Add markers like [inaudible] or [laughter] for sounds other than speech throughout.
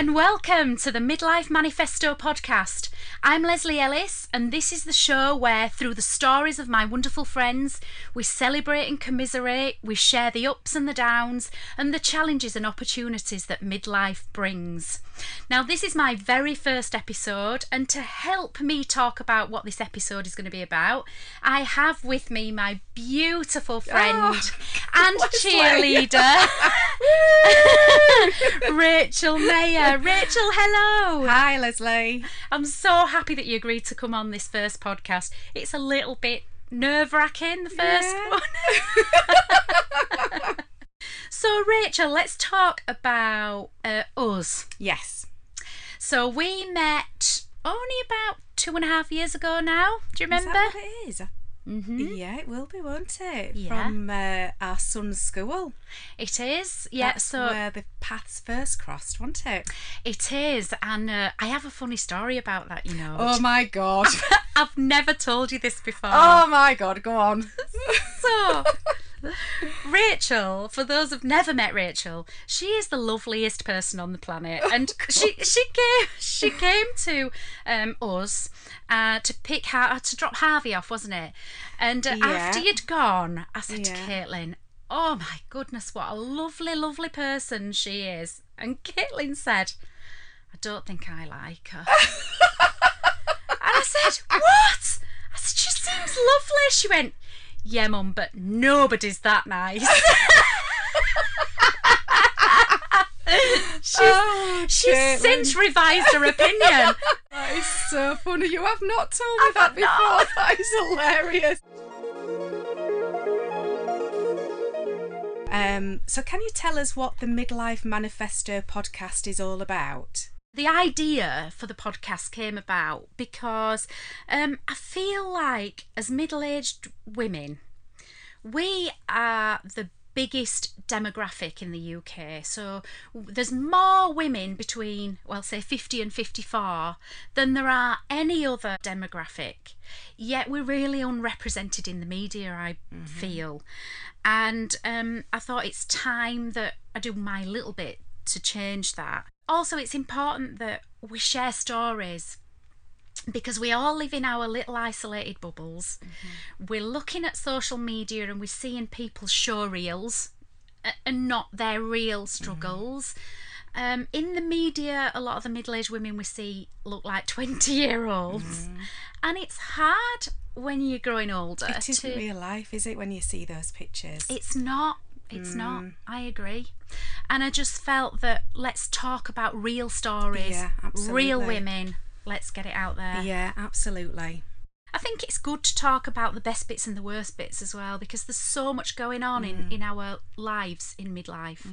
And welcome to the Midlife Manifesto podcast. I'm Leslie Ellis, and this is the show where, through the stories of my wonderful friends, we celebrate and commiserate, we share the ups and the downs, and the challenges and opportunities that midlife brings. Now, this is my very first episode, and to help me talk about what this episode is going to be about, I have with me my beautiful oh, friend Oh, [laughs] and cheerleader, [laughs] [laughs] Rachel Mayer. Rachel, hello. Hi, Leslie. I'm so happy that you agreed to come on this first podcast. It's a little bit nerve wracking, the first Yeah. one. [laughs] so, Rachel, let's talk about uh, us. Yes. So, we met only about two and a half years ago now. Do you Is remember? what it is? Hmm Yeah, it will be, won't it? Yeah. From uh, our son's school. It is. Yeah, That's so where the paths first crossed, wasn't it? it is. And uh, I have a funny story about that, you know. Oh my god. [laughs] I've never told you this before. oh my god, go on. [laughs] So, Rachel, for those who've never met Rachel, she is the loveliest person on the planet, and she she came she came to um, us uh, to pick Har- to drop Harvey off, wasn't it? And uh, Yeah. after you'd gone, I said to Caitlin, "Oh my goodness, what a lovely, lovely person she is." And Caitlin said, "I don't think I like her." [laughs] I said, What? I said, She seems lovely. She went, Yeah, mum, but nobody's that nice. she's Oh, she's Caitlin. since revised her opinion. That is so funny. You have not told me Have that I before. not? [laughs] That is hilarious. Um, so, can you tell us what the Midlife Manifesto podcast is all about? The idea for the podcast came about because um, I feel like, as middle aged women, we are the biggest demographic in the UK. So there's more women between, well, say 50 and 54 than there are any other demographic. Yet we're really unrepresented in the media, I feel. And um, I thought it's time that I do my little bit to change that. Also, it's important that we share stories because we all live in our little isolated bubbles. Mm-hmm. We're looking at social media and we're seeing people's show reels and not their real struggles. Mm-hmm. Um, in the media, a lot of the middle aged women we see look like 20 year olds, mm-hmm. and it's hard when you're growing older. It isn't to- real life, is it, when you see those pictures? it's not. It's not. Mm. I agree. And I just felt that let's talk about real stories, Yeah, real women. Let's get it out there. yeah, absolutely. I think it's good to talk about the best bits and the worst bits as well because there's so much going on Mm. in, in our lives in midlife.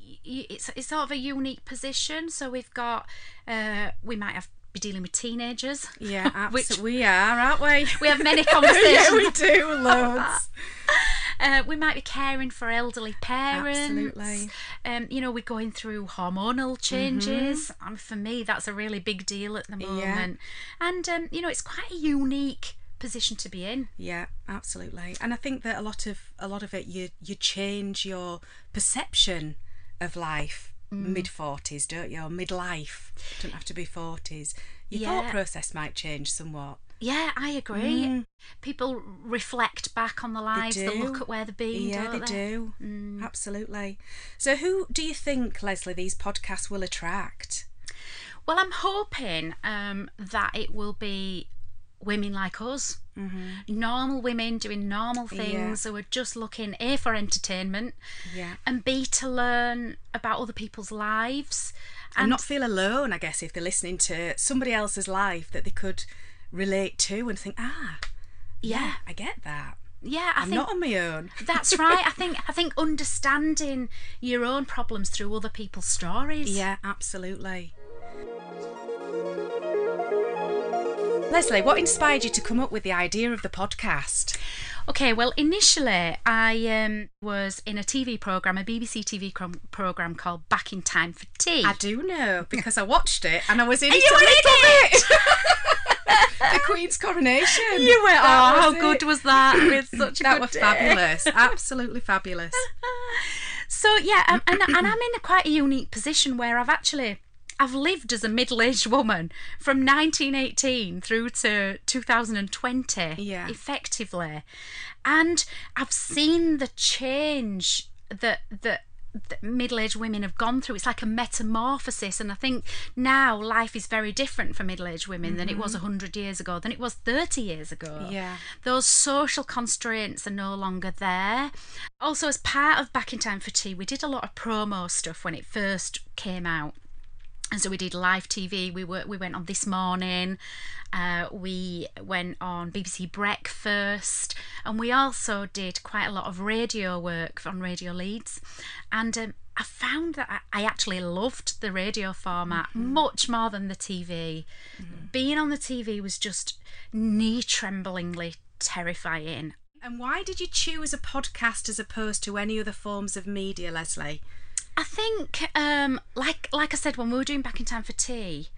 Y- It's, it's sort of a unique position. So we've got, uh, we might have be dealing with teenagers. Yeah, [laughs] Which- absolutely. we are, aren't we? We have many conversations. [laughs] yeah, we do, loads. [laughs] Uh, we might be caring for elderly parents. Absolutely. Um, you know, we're going through hormonal changes. Um, for me, that's a really big deal at the Mm-hmm. Yeah. moment. And, um, you know, it's quite a unique position to be in. Yeah, absolutely. And I think that a lot of a lot of it you you change your perception of life Mm. mid forties, don't you? Or midlife. Don't have to be forties. Your Yeah. thought process might change somewhat. Yeah, I agree. People reflect back on the lives. They, Mm. do. look at where they've been. yeah, don't they do. Absolutely. So who do you think, Leslie, these podcasts will attract? Well, I'm hoping um, that it will be women like us, normal women doing normal things who are just looking A for entertainment Yeah. and B to learn about other people's lives. And not feel alone, I guess, if they're listening to somebody else's life that they could relate to and think, ah, yeah, I get that. yeah, I I'm think not on my own. that's right. I [laughs] think I think understanding your own problems through other people's stories. Yeah, absolutely. Leslie, what inspired you to come up with the idea of the podcast? Okay, well, initially I um, was in a TV program, a BBC TV com- program called Back in Time for Tea. I do know because I watched it and I was in And it you a were in little bit. [laughs] [laughs] the Queen's coronation. You went, That oh, how was good was that? With such a [laughs] That was day." fabulous. Absolutely fabulous. [laughs] So yeah, um, and and I'm in a quite a unique position where I've actually I've lived as a middle-aged woman from 1918 through to 2020, Yeah. effectively, and I've seen the change that that. Middle-aged women have gone through it's like a metamorphosis and i think now life is very different for middle-aged women than it was mm-hmm. 100 years ago than it was 30 years ago Yeah. those social constraints are no longer there. Also, as part of Back in Time for Tea, we did a lot of promo stuff when it first came out. And so we did live TV. We were we went on this morning. Uh, we went on BBC Breakfast, and we also did quite a lot of radio work on Radio Leeds. And um, I found that I, I actually loved the radio format much more than the TV. Being on the TV was just knee tremblingly terrifying. And why did you choose a podcast as opposed to any other forms of media, Leslie? I think, um, like like I said when we were doing Back in Time for Tea,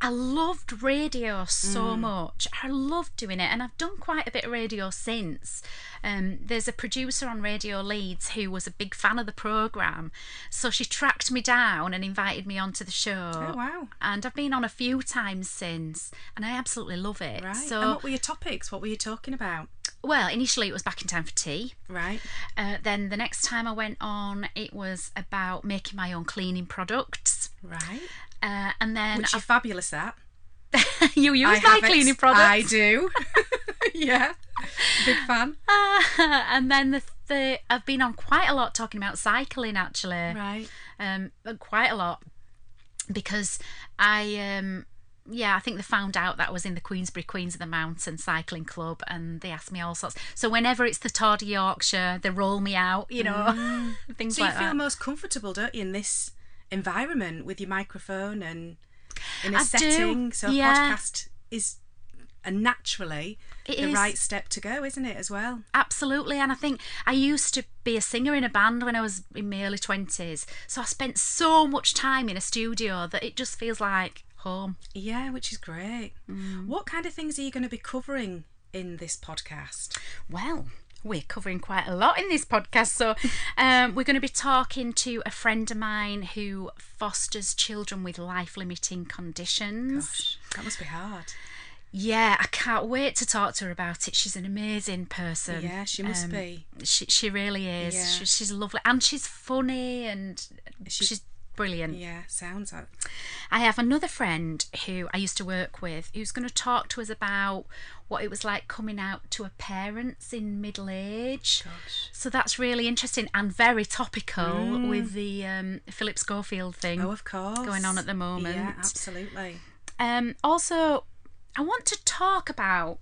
I loved radio so much. I loved doing it, and I've done quite a bit of radio since. Um, there's a producer on Radio Leeds who was a big fan of the program, so she tracked me down and invited me onto the show. Oh, wow. And I've been on a few times since, and I absolutely love it. Right. So, and what were your topics? What were you talking about? Well, initially it was Back in Time for Tea. Right. Uh, then the next time I went on, it was about making my own cleaning products. Right. Uh, and then Which you're fabulous at. [laughs] you use I my have ex- cleaning products. I do. [laughs] yeah. Big fan. Uh, [laughs] and then the, the I've been on quite a lot talking about cycling actually. Right. Um, quite a lot because I um. Yeah, I think they found out that I was in the Queensbury Queens of the Mountain Cycling Club and they asked me all sorts. So whenever it's the Tour de Yorkshire, they roll me out, you know, [laughs] things Mm. So you feel most comfortable, don't you, in this environment with your microphone and in a I do, setting? So a yeah. podcast is a naturally It the is. right step to go, isn't it, as well? Absolutely, and I think I used to be a singer in a band when I was in my early twenties. So I spent so much time in a studio that it just feels like home. Yeah, which is great. Mm. What kind of things are you going to be covering in this podcast? Well, we're covering quite a lot in this podcast. So [laughs] um, we're going to be talking to a friend of mine who fosters children with life limiting conditions. Gosh, that must be hard. Yeah, I can't wait to talk to her about it. She's an amazing person. Yeah, she must Um, be. She, she really is. Yeah. She, she's lovely and she's funny and She- she's brilliant. Yeah, sounds like. I have another friend who I used to work with who's going to talk to us about what it was like coming out to her parents in middle age. Gosh. So that's really interesting and very topical with the um, Philip Schofield thing. Oh, of course. Going on at the moment. Yeah, absolutely. Um, also, I want to talk about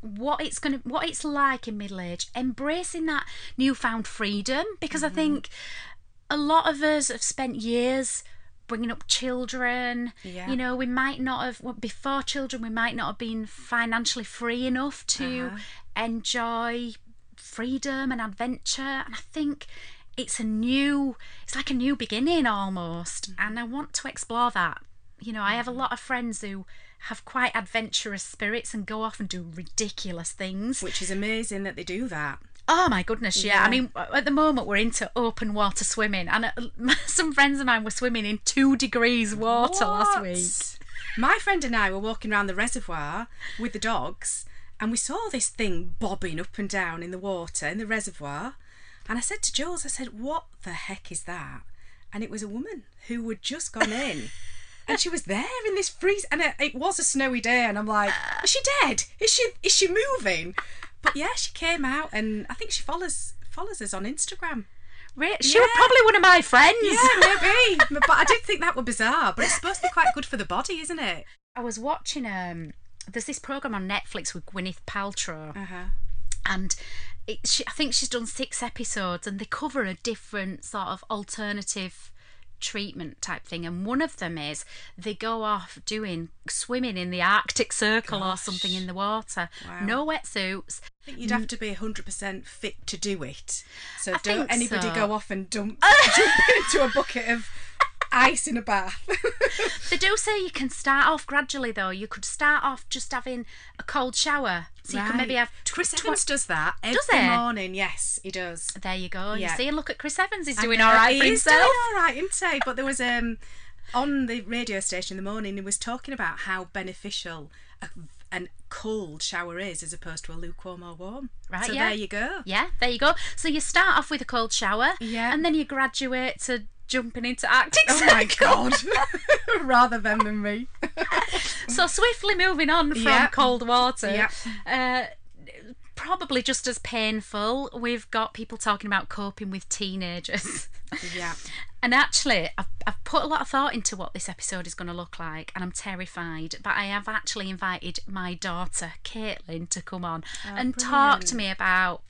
what it's going to what it's like in middle age embracing that newfound freedom because Mm-hmm. i think a lot of us have spent years bringing up children Yeah. you know we might not have well, before children we might not have been financially free enough to Uh-huh. enjoy freedom and adventure and i think it's a new it's like a new beginning almost Mm-hmm. and i want to explore that you know i have a lot of friends who have quite adventurous spirits and go off and do ridiculous things Which is amazing that they do that. Oh my goodness, yeah. Yeah. I mean, at the moment we're into open water swimming, and uh, [laughs] some friends of mine were swimming in two degrees water last What? week. My friend and I were walking around the reservoir with the dogs, and we saw this thing bobbing up and down in the water in the reservoir. And I said to Jules, I said, "What the heck is that?" And it was a woman who had just gone in. And she was there in this freeze, and it, it was a snowy day. And I'm like, "Is she dead? Is she? Is she moving?" But yeah, she came out, and I think she follows follows us on Instagram. She was probably one of my friends. Yeah, maybe. [laughs] but I did think that were bizarre. But it's supposed to be quite good for the body, isn't it? I was watching um. There's this program on Netflix with Gwyneth Paltrow, Uh huh. and it, she, I think she's done six episodes, and they cover a different sort of alternative treatment type thing. And one of them is they go off doing swimming in the Arctic Circle or something in the water. Wow. No wetsuits. I think you'd have to be 100% fit to do it. So I don't anybody so. go off and dump, [laughs] jump into a bucket of ice in a bath. [laughs] They do say you can start off gradually, though. You could start off just having a cold shower. So you could maybe have. tw- Chris tw- Evans does that every Does morning. Yes, he does. There you go. You Yeah. see, and look at Chris Evans. He's doing all right he for is himself. doing all right, isn't he? But there was um on the radio station in the morning. He was talking about how beneficial a, an cold shower is as opposed to a lukewarm or warm. Right, So yeah. there you go. Yeah, there you go. So you start off with a cold shower, Yeah. and then you graduate to jumping into Arctic Oh my god! [laughs] Rather them than me. [laughs] So swiftly moving on from Yeah. cold water. Yeah. Uh, probably just as painful. We've got people talking about coping with teenagers. Yeah. [laughs] And actually, I've, I've put a lot of thought into what this episode is going to look like, and I'm terrified. But I have actually invited my daughter, Caitlin, to come on and talk to me about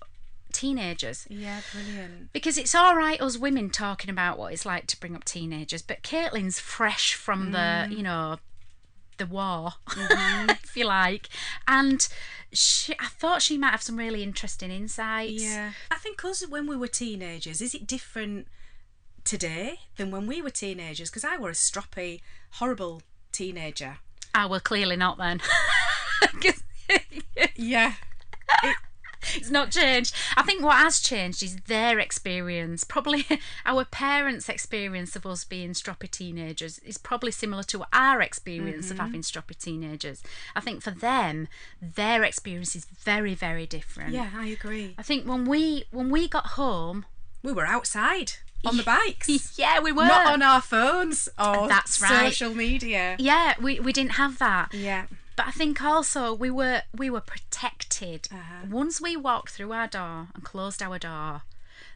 teenagers. Yeah, brilliant. Because it's all right, us women talking about what it's like to bring up teenagers, but Caitlin's fresh from Mm. the, you know, the war, Mm-hmm. [laughs] if you like. And she, I thought she might have some really interesting insights. Yeah. I think us when we were teenagers, is it different today than when we were teenagers? Because I were a stroppy, horrible teenager. Ah, well, clearly not then. [laughs] [laughs] Yeah. [laughs] it's not changed. I think what has changed is their experience. Probably [laughs] our parents' experience of us being stroppy teenagers is probably similar to our experience Mm-hmm. of having stroppy teenagers. I think for them, their experience is very, very different. Yeah, I agree. I think when we when we got home, We were outside on the [laughs] bikes. yeah, we were Not on our phones or That's right. social media. Yeah, we, we didn't have that. Yeah. But I think also we were we were protected. Uh-huh. Once we walked through our door and closed our door,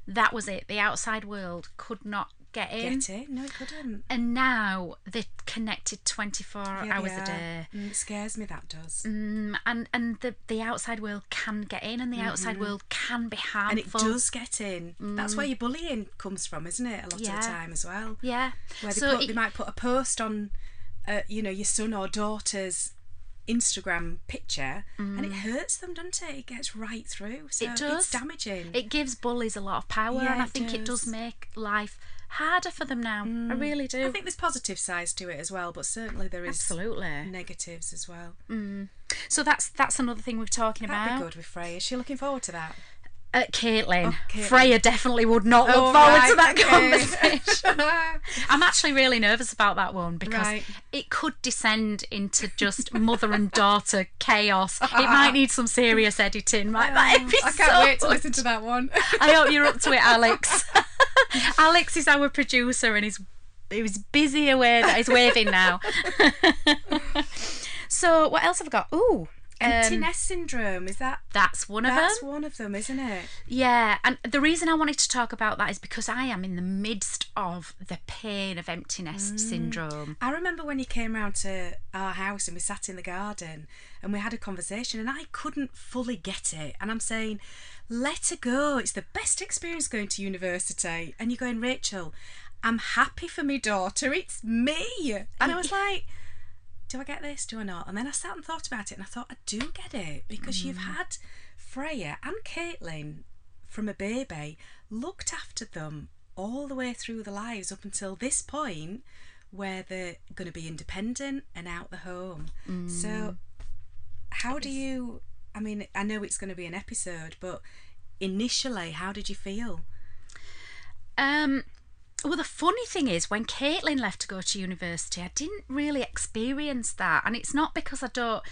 that was it. The outside world could not get in. Get it? No, it couldn't. And now they're connected 24 Yeah, hours a day. Mm, it scares me, that does. Mm, and and the, the outside world can get in and the outside world can be Mm-hmm. And it does get in. That's where your bullying comes from, isn't it? A lot of the time as well. Yeah. Where they, so put, it- they might put a post on, uh, you know, your son or daughter's Instagram picture, and it hurts them, doesn't it? It gets right through. So Mm. It does. It's damaging. it gives bullies a lot of power Yeah, and I it think it does does. Mm. make life harder for them now. I really do. I think there's positive sides to it as well, but certainly there is Absolutely. negatives as well. So that's that's another thing we're talking That'd about. be good with Freya. Is she looking forward to that? Uh, Caitlin. Oh, Caitlin. Freya definitely would not look Oh, forward right, to that okay. [laughs] conversation. I'm actually really nervous about that one because Right. it could descend into just mother and daughter chaos. It might need some serious editing. Right, that episode. I can't wait to listen to that one. I hope you're up to it, Alex. [laughs] Alex is our producer and he's he was busy away that he's waving now. [laughs] so what else have I got? Ooh. Empty um, syndrome is that? that's one of That's them. one of them, isn't it? Yeah, and the reason I wanted to talk about that is because I am in the midst of the pain of emptiness nest syndrome. I remember when you came round to our house and we sat in the garden and we had a conversation and I couldn't fully get it. And I'm saying, let her go. It's the best experience going to university. And you're going, Rachel, I'm happy for my daughter. It's me. And I was like, do I get this? Do I not? And then I sat and thought about it and I thought, I do get it because you've had Freya and Caitlin from a baby looked after them all the way through their lives up until this point where they're going to be independent and out the home. So, how do you? I mean, I know it's going to be an episode, but initially, how did you feel? Um, well, the funny thing is, when Caitlin left to go to university, I didn't really experience that, and it's not because I don't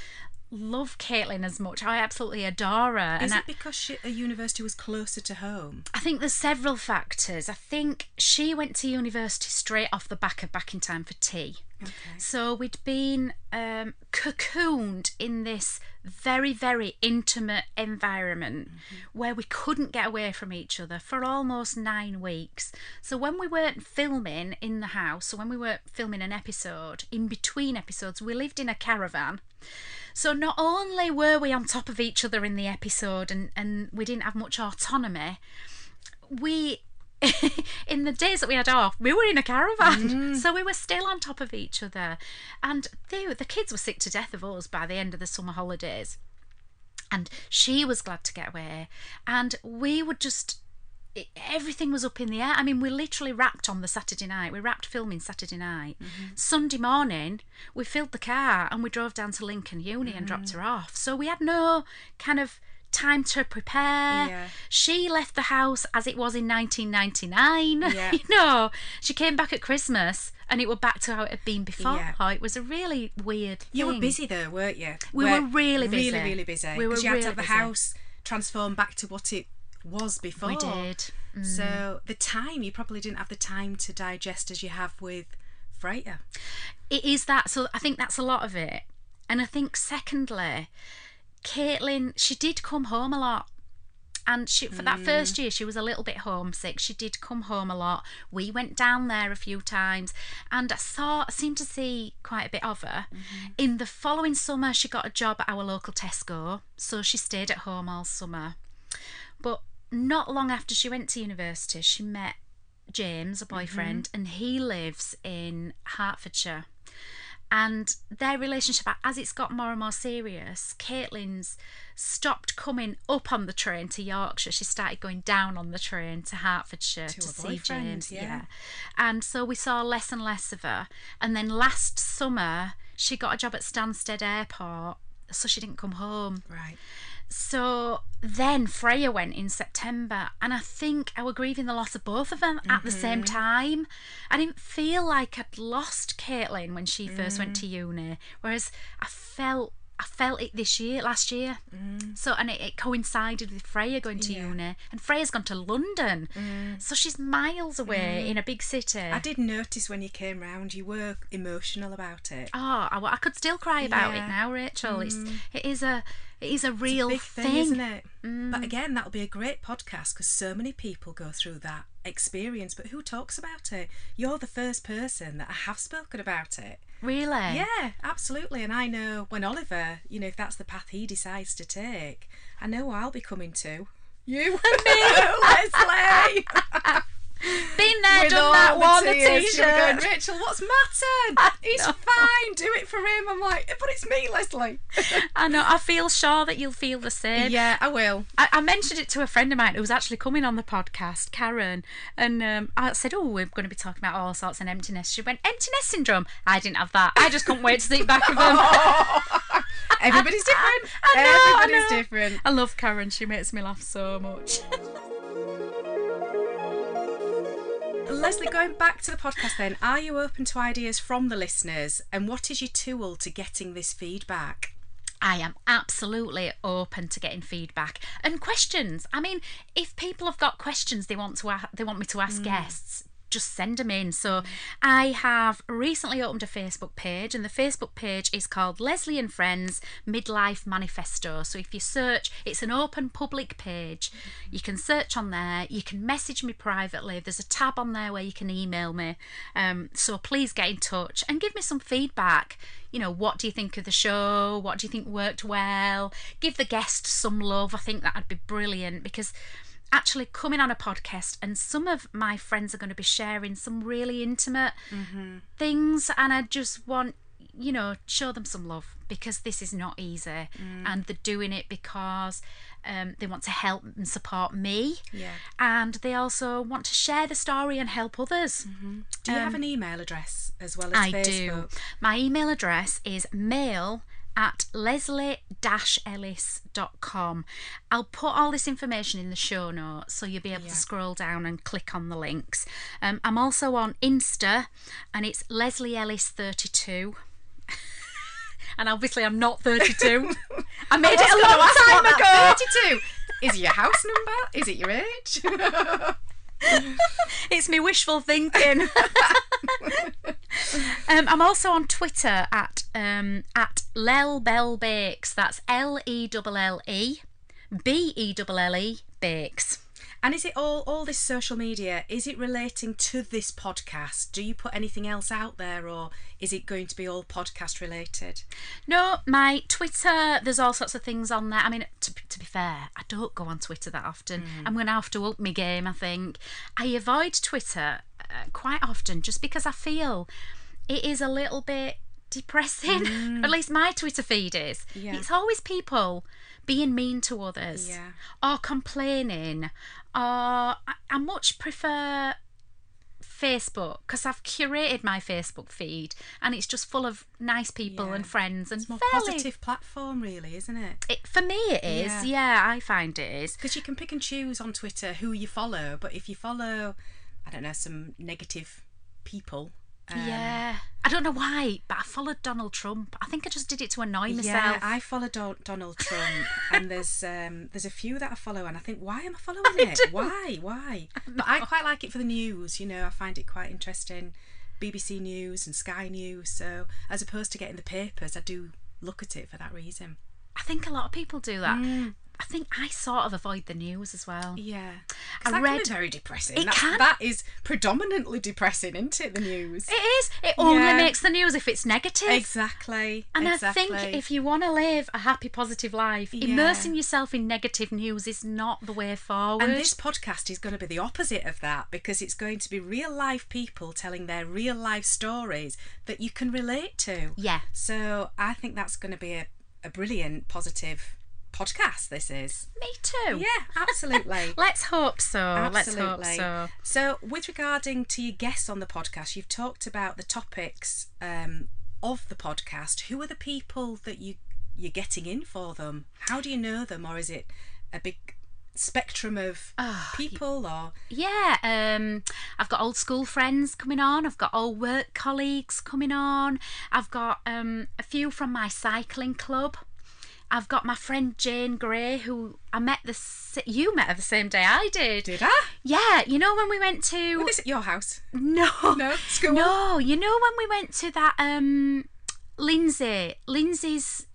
love Caitlin as much. I absolutely adore her, Is and I, it because she, a university was closer to home? I think there's several factors. I think she went to university straight off the back of Back in Time for Tea. Okay. So we'd been um, cocooned in this very, very intimate environment where we couldn't get away from each other for almost nine weeks. So when we weren't filming in the house, so when we weren't filming an episode, in between episodes, we lived in a caravan. So not only were we on top of each other in the episode and, and we didn't have much autonomy, we [laughs] in the days that we had off, we were in a caravan, mm. so we were still on top of each other, and they, the kids were sick to death of us by the end of the summer holidays. And she was glad to get away, and we would just it, everything was up in the air. I mean, we literally wrapped on the Saturday night. We wrapped filming Saturday night. Mm-hmm. Sunday morning, we filled the car and we drove down to Lincoln Uni and dropped mm-hmm. her off. So we had no kind of time to prepare. Yeah. She left the house as it was in 1999. [laughs] Yeah. you know, she came back at Christmas and it were back to how it had been before. Yeah. Oh, it was a really weird. You were busy though, weren't you? We Were were really busy. Really, really busy. We were you had really to have the busy. house transformed back to what it was before. We did. Mm. So the time, you probably didn't have the time to digest as you have with Freya. it is that so i think that's a lot of it. And i think secondly caitlin she did come home a lot. And she for that first year she was a little bit homesick. She did come home a lot. We went down there a few times. And i saw I seemed to see quite a bit of her. In the following summer she got a job at our local tesco. So she stayed at home all summer. But not long after she went to university she met James, a boyfriend, mm-hmm. and he lives in Hertfordshire. And their relationship, as it's got more and more serious, Caitlin's stopped coming up on the train to Yorkshire. She started going down on the train to Hertfordshire to, her see James. yeah. And so we saw less and less of her. And then last summer, she got a job at Stansted Airport, so she didn't come home. Right. So then Freya went in September, and I think I were grieving the loss of both of them at the same mm-hmm. time. I didn't feel like I'd lost Caitlin when she first went mm. to uni, whereas I felt I felt it this year, last year. Mm. So and it, it coincided with Freya going to Yeah. uni, and Freya's gone to London, mm. so she's miles away mm. in a big city. I did notice when you came round, you were emotional about it. Oh, I, I could still cry about Yeah. it now, Rachel. It's it is a it is a real Big thing, thing. isn't it? But again, that'll be a great podcast because so many people go through that experience. But who talks about it? You're the first person that I have spoken about it. Really? Yeah, absolutely. And I know when Oliver, you know, if that's the path he decides to take, I know I'll be coming to. You [laughs] and me, Leslie. [laughs] Been there, With done that, the worn the you'll be going. Rachel, what's mattered? [laughs] He's fine. Do it for him. I'm like, but it's me, Leslie. [laughs] I know. I feel sure that you'll feel the same. yeah, I will. I, I mentioned it to a friend of mine who was actually coming on the podcast, Karen, and um, I said, "Oh, we're going to be talking about all sorts and emptiness." She went, "Emptiness syndrome." I didn't have that. I just couldn't wait to see back of them. [laughs] Everybody's different. I know, I Everybody's know. different. I love Karen. She makes me laugh so much. Leslie, going back to the podcast then, are you open to ideas from the listeners and what is your tool to getting this feedback? I am absolutely open to getting feedback and questions. I mean, if people have got questions they want to a- they want me to ask mm. guests, just send them in. So I have recently opened a Facebook page, and the Facebook page is called Leslie and Friends Midlife Manifesto. So if you search, it's an open public page. You can search on there. You can message me privately. There's a tab on there where you can email me. Um, so please get in touch and give me some feedback. You know, what do you think of the show? What do you think worked well? Give the guests some love. I think that'd be brilliant because actually coming on a podcast and some of my friends are going to be sharing some really intimate things and I just want you know show them some love because this is not easy and they're doing it because um, they want to help and support me Yeah. and they also want to share the story and help others Do you have an email address as well as Um, I Facebook? do. My email address is mail at leslie-ellis.com. I'll put all this information in the show notes so you'll be able Yeah. to scroll down and click on the links. Um, I'm also on Insta and it's Leslie Ellis 32. [laughs] and obviously I'm not 32. [laughs] I made it a long time ago. 32. Is it your house number? Is it your age? [laughs] [laughs] It's me wishful thinking. [laughs] um, I'm also on Twitter at um, at Lelle Belle Bakes. That's L E L L E B E L L E Bakes. And is it all all this social media? Is it relating to this podcast? Do you put anything else out there, or is it going to be all podcast related? No, my Twitter. There's all sorts of things on there. I mean, to, to be fair, I don't go on Twitter that often. I'm going to have to up my game. I think I avoid Twitter uh, quite often just because I feel it is a little bit depressing. [laughs] At least my Twitter feed is. Yeah. It's always people being mean to others Yeah. or complaining or I, I much prefer Facebook because I've curated my Facebook feed and it's just full of nice people Yeah. and friends and It's more fairly- positive platform, really, isn't it? It, for me, it is. Yeah. Yeah. I find it is. Because you can pick and choose on Twitter who you follow, but if you follow, I don't know, some negative people. Um, yeah. I don't know why, but I followed Donald Trump. I think I just did it to annoy myself. Yeah, I follow Don- Donald Trump, [laughs] and there's um, there's a few that I follow, and I think, why am I [laughs] following it? do. Why, why? [laughs] But I quite like it for the news. You know, I find it quite interesting. BBC News and Sky News. So as opposed to getting the papers, I do look at it for that reason. I think a lot of people do that. I think I sort of avoid the news as well. Yeah, I read- very depressing. It That- can. That is predominantly depressing, isn't it? The news. It is. It only Yeah. makes the news if it's negative. Exactly. And exactly. I think if you want to live a happy, positive life, Yeah. immersing yourself in negative news is not the way forward. And this podcast is going to be the opposite of that because it's going to be real life people telling their real life stories that you can relate to. Yeah. So I think that's going to be a, a brilliant, positive podcast. This is. Me too. Yeah, absolutely. [laughs] Let's hope so. Absolutely. Let's hope so. So, with regarding to your guests on the podcast, you've talked about the topics um, of the podcast. Who are the people that you you're getting in for them? How do you know them, or is it a big spectrum of Ah, people? Or Yeah, um, I've got old school friends coming on. I've got old work colleagues coming on. I've got um, a few from my cycling club. I've got my friend Jane Gray, who I met the you met her the same day I did. did I? Yeah, you know when we went to is it your house? no No, school. no, you know when we went to that um Lindsay Lindsay's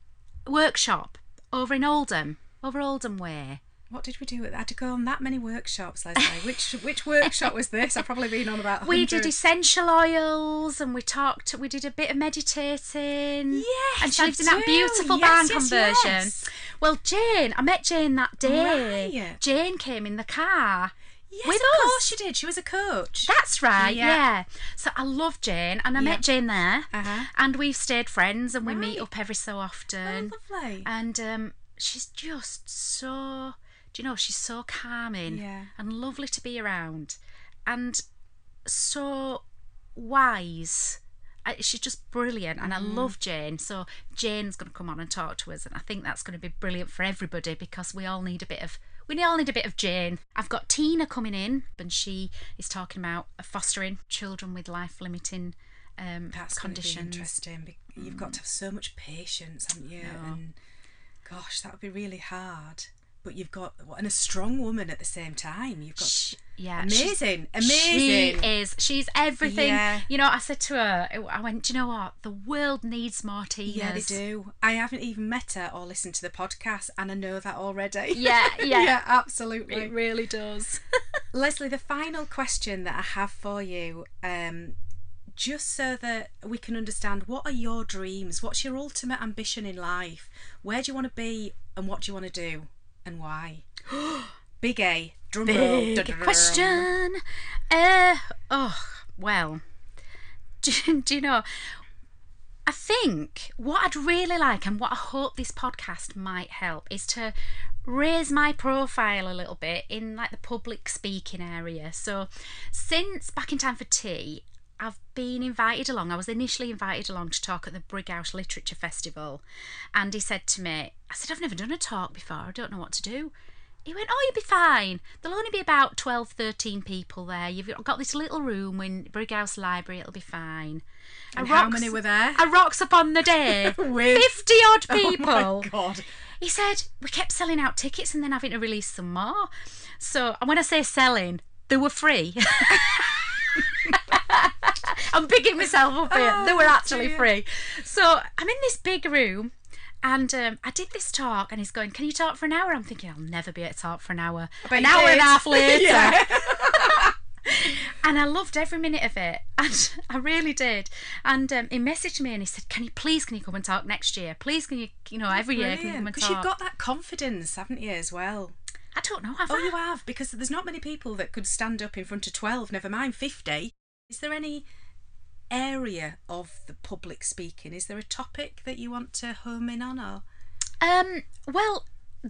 workshop over in Oldham, over Oldham Way. What did we do? I had to go on that many workshops, Leslie. which which workshop was this? I've probably been on about. We did essential oils and we talked. We did a bit of meditating. Yes, and she lived in that beautiful Yes, barn yes, conversion. yes. Well, Jane, I met Jane that day. Right. Jane came in the car. Yes, with of us. course she did. She was a coach. That's right, Yeah. yeah. So I love Jane, and I Yeah. met Jane there, Uh-huh. and we've stayed friends, and we meet up every so often. Oh, lovely. And um, she's just so, do you know, she's so calming Yeah. and lovely to be around, and so wise. She's just brilliant, and I Mm. love Jane. So Jane's going to come on and talk to us, and I think that's going to be brilliant for everybody because we all need a bit of we all need a bit of Jane. I've got Tina coming in, and she is talking about fostering children with life limiting um, That's going to be conditions. interesting. You've got to have so much patience, haven't you? And gosh, that would be really hard. But you've got and a strong woman at the same time. You've got Sh- yeah, she's- amazing, She amazing. is. She's everything. Yeah. You know, I said to her, I went, do you know what? The world needs more Tinas. Yeah, they do. I haven't even met her or listened to the podcast, and I know that already. Yeah, yeah. [laughs] yeah, absolutely. It really does. [laughs] Leslie, the final question that I have for you, um, just so that we can understand what are your dreams? What's your ultimate ambition in life? Where do you want to be and what do you want to do and why? [gasps] Big A. Drum roll. Big Dun-dun-dun. question. Uh, oh, well, [laughs] do, do you know? I think what I'd really like and what I hope this podcast might help is to raise my profile a little bit in like the public speaking area. So since back in time for tea, I've been invited along. I was initially invited along to talk at the Brighouse Literature Festival. And he said to me, I said, I've never done a talk before. I don't know what to do. He went, Oh, you'll be fine. There'll only be about 12, 13 people there. You've got this little room in Brighouse Library. It'll be fine. I And how rocks- many were there? I rocks up on the day. [laughs] With- 50 odd people. [laughs] Oh my God. He said we kept selling out tickets and then having to release some more. So, and when I say selling, they were free. [laughs] I'm picking myself up here. they were Oh, actually dear. free. So I'm in this big room. And um, I did this talk, and he's going, "Can you talk for an hour?" I'm thinking, "I'll never be able to talk for an hour." An hour and a half [laughs] later, [laughs] and I loved every minute of it, [laughs] and I really did. And um, he messaged me and he said, "Can you please, can you come and talk next year? Please, can you, you know, every year can you come and Because you've got that confidence, haven't you, as well? I don't know. Have Oh, I? you have, because there's not many people that could stand up in front of 12, never mind 50. Is there any area of the public speaking? Is there a topic that you want to home in on, or Um, well,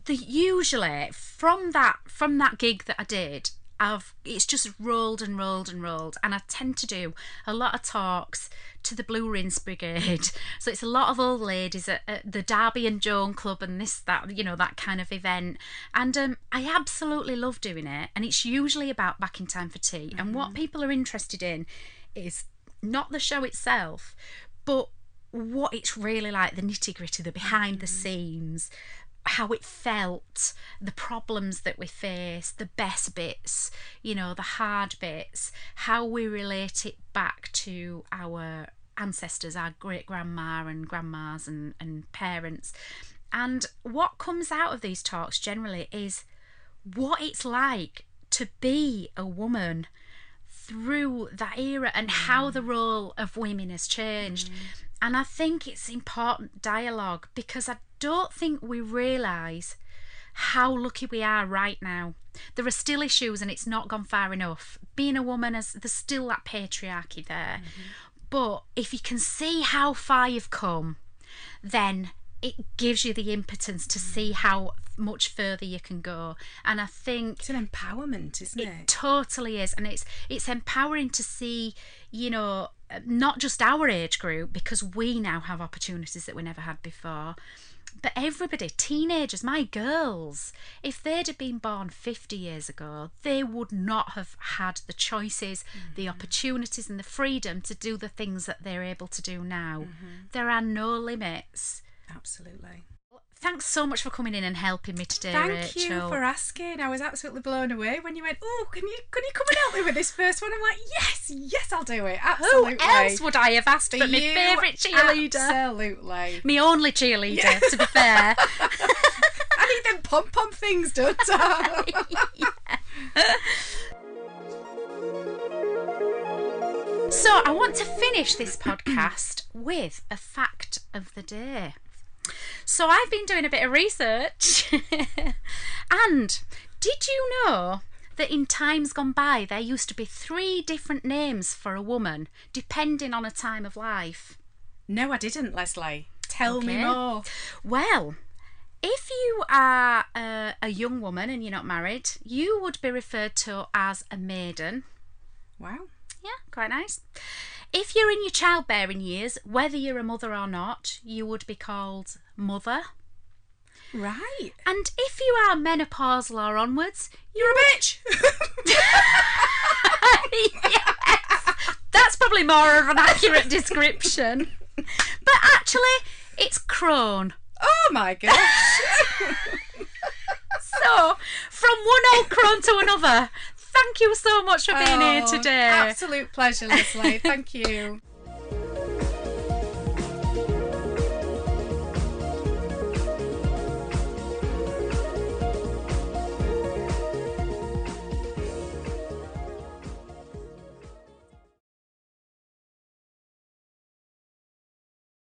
the usually from that from that gig that I did, I've it's just rolled and rolled and rolled, and I tend to do a lot of talks to the Blue Rinse Brigade. [laughs] So it's a lot of old ladies at, at the Darby and Joan Club and this that you know that kind of event, and um, I absolutely love doing it. And it's usually about back in time for tea, and what people are interested in is not the show itself, but what it's really like the nitty gritty, the behind the mm. scenes, how it felt, the problems that we face, the best bits, you know, the hard bits, how we relate it back to our ancestors, our great grandma and grandmas and, and parents. And what comes out of these talks generally is what it's like to be a woman through that era and how the mm. role of women has changed. Mm. And I think it's important dialogue because I don't think we realise how lucky we are right now. There are still issues and it's not gone far enough. Being a woman, is, there's still that patriarchy there. Mm-hmm. But if you can see how far you've come, then it gives you the impotence to see mm. how much further you can go. And I think it's an empowerment, isn't it? it totally is, and it's it's empowering to see, you know, uh, not just our age group because we now have opportunities that we never had before. But everybody, teenagers, my girls, if they'd have been born 50 years ago, they would not have had the choices, the mm-hmm. opportunities, and the freedom to do the things that they're able to do now. Mm-hmm. There are no limits. Absolutely. Thanks so much for coming in and helping me today, Thank Rachel. you for asking. I was absolutely blown away when you went, "Oh, can you can you come and help me with this first one?" I'm like, "Yes, yes, I'll do it." Absolutely. Who else would I have asked but my favourite cheerleader? Absolutely. [laughs] My only cheerleader, to be fair. [laughs] [laughs] I need them pom pom things, don't I? So I want to finish this podcast with a fact of the day. So I've been doing a bit of research. [laughs] and did you know that in times gone by there used to be three different names for a woman depending on a time of life? no, I didn't, Leslie. Tell me more. Well, if you are a, a young woman and you're not married, you would be referred to as a maiden. Wow. Yeah, quite nice. If you're in your childbearing years, whether you're a mother or not, you would be called mother. Right. And if you are menopausal or onwards, You're a bitch. [laughs] yes, that's probably more of an accurate description. But actually, it's crone. oh my gosh. [laughs] So, from one old crone to another, thank you so much for being here Oh, today. Absolute pleasure, Leslie. Thank you. [laughs]